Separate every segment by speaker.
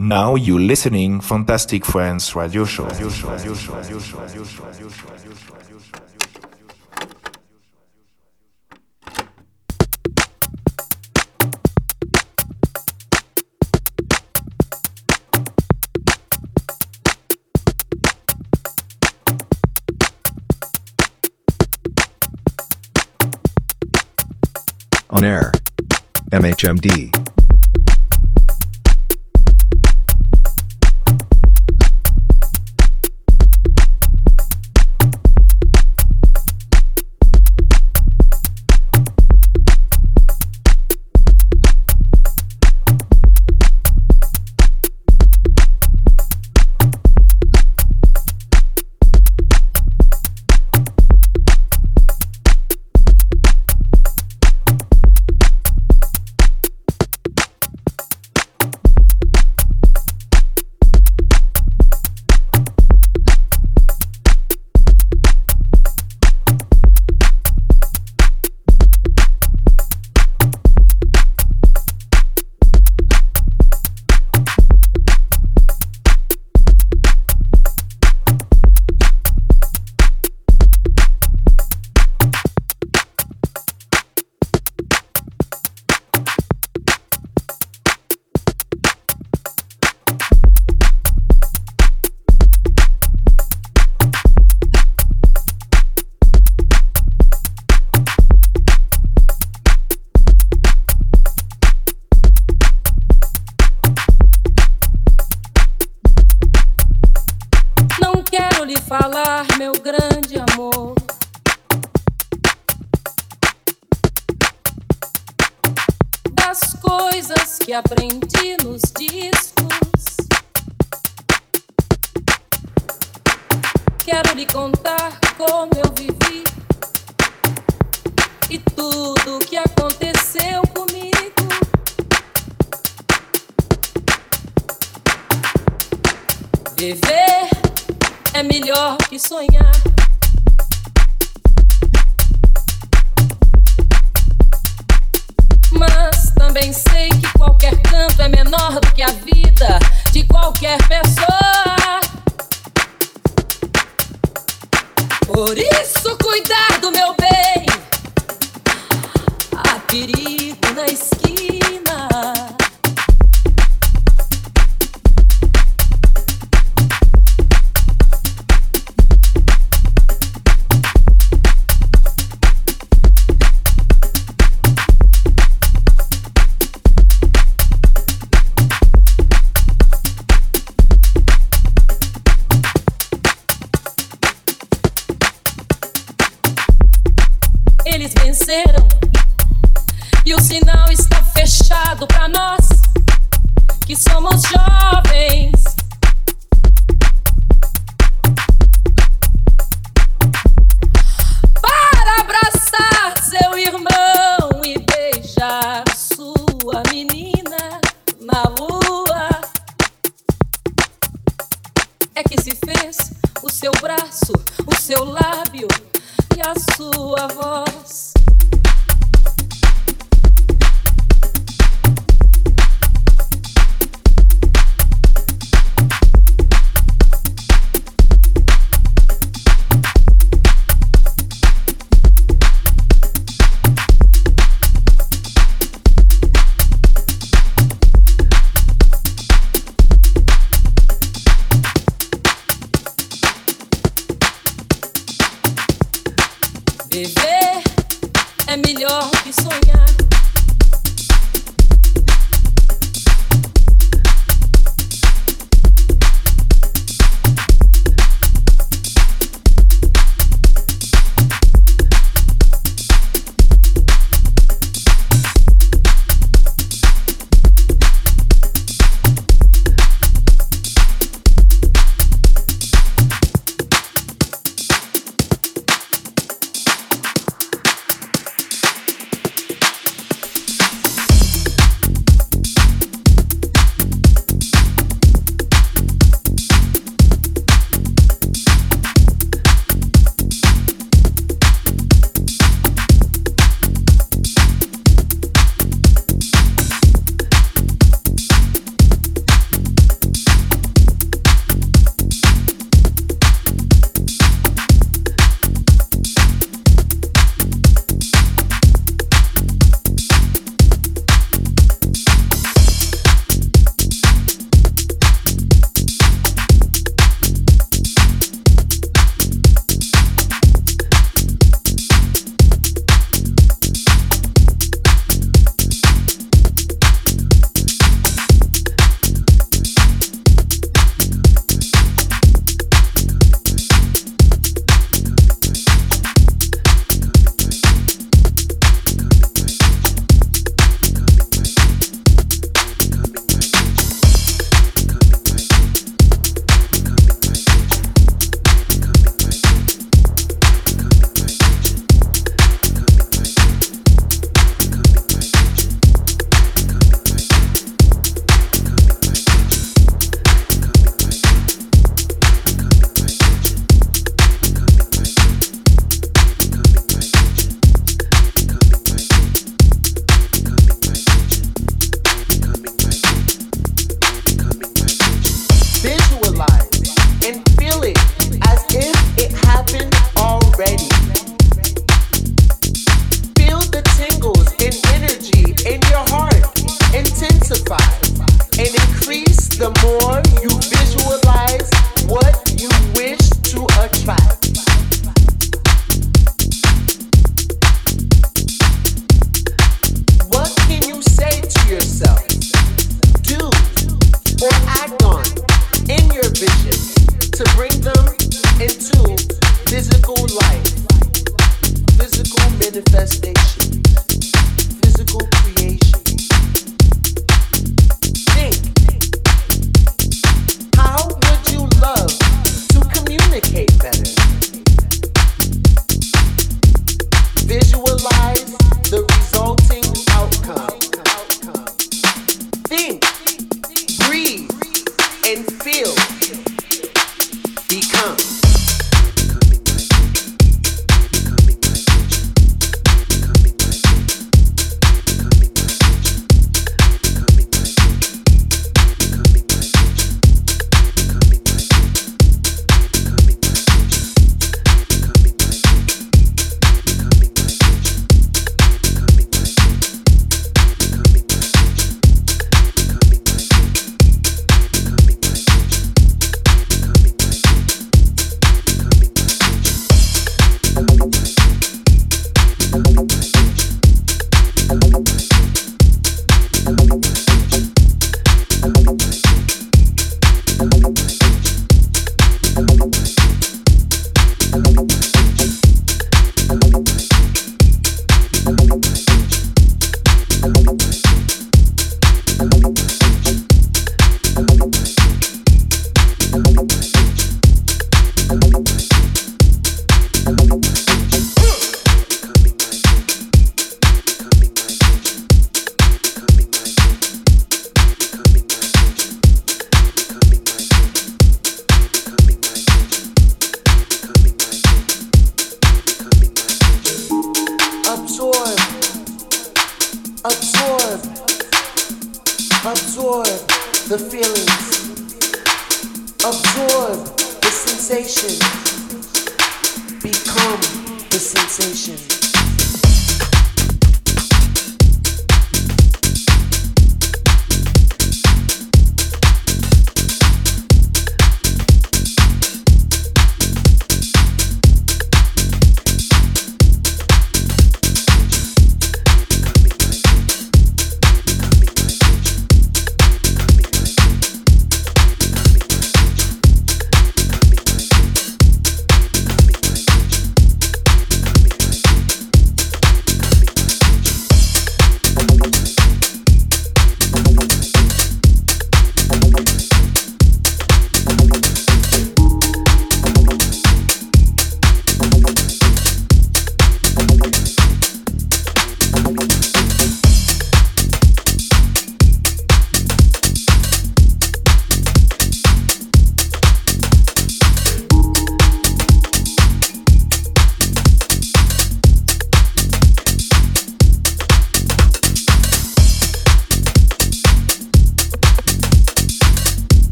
Speaker 1: Now you're listening Fantastic Friends Radio Show. Radio show, radio
Speaker 2: falar, meu grande amor. Das coisas que aprendi nos discos. Quero lhe contar como eu vivi e tudo o que aconteceu comigo. Viver é melhor que sonhar. Mas também sei que qualquer canto é menor do que a vida de qualquer pessoa. Por isso, cuidar do meu bem. Há perigo na esquina.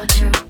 Speaker 1: Roger.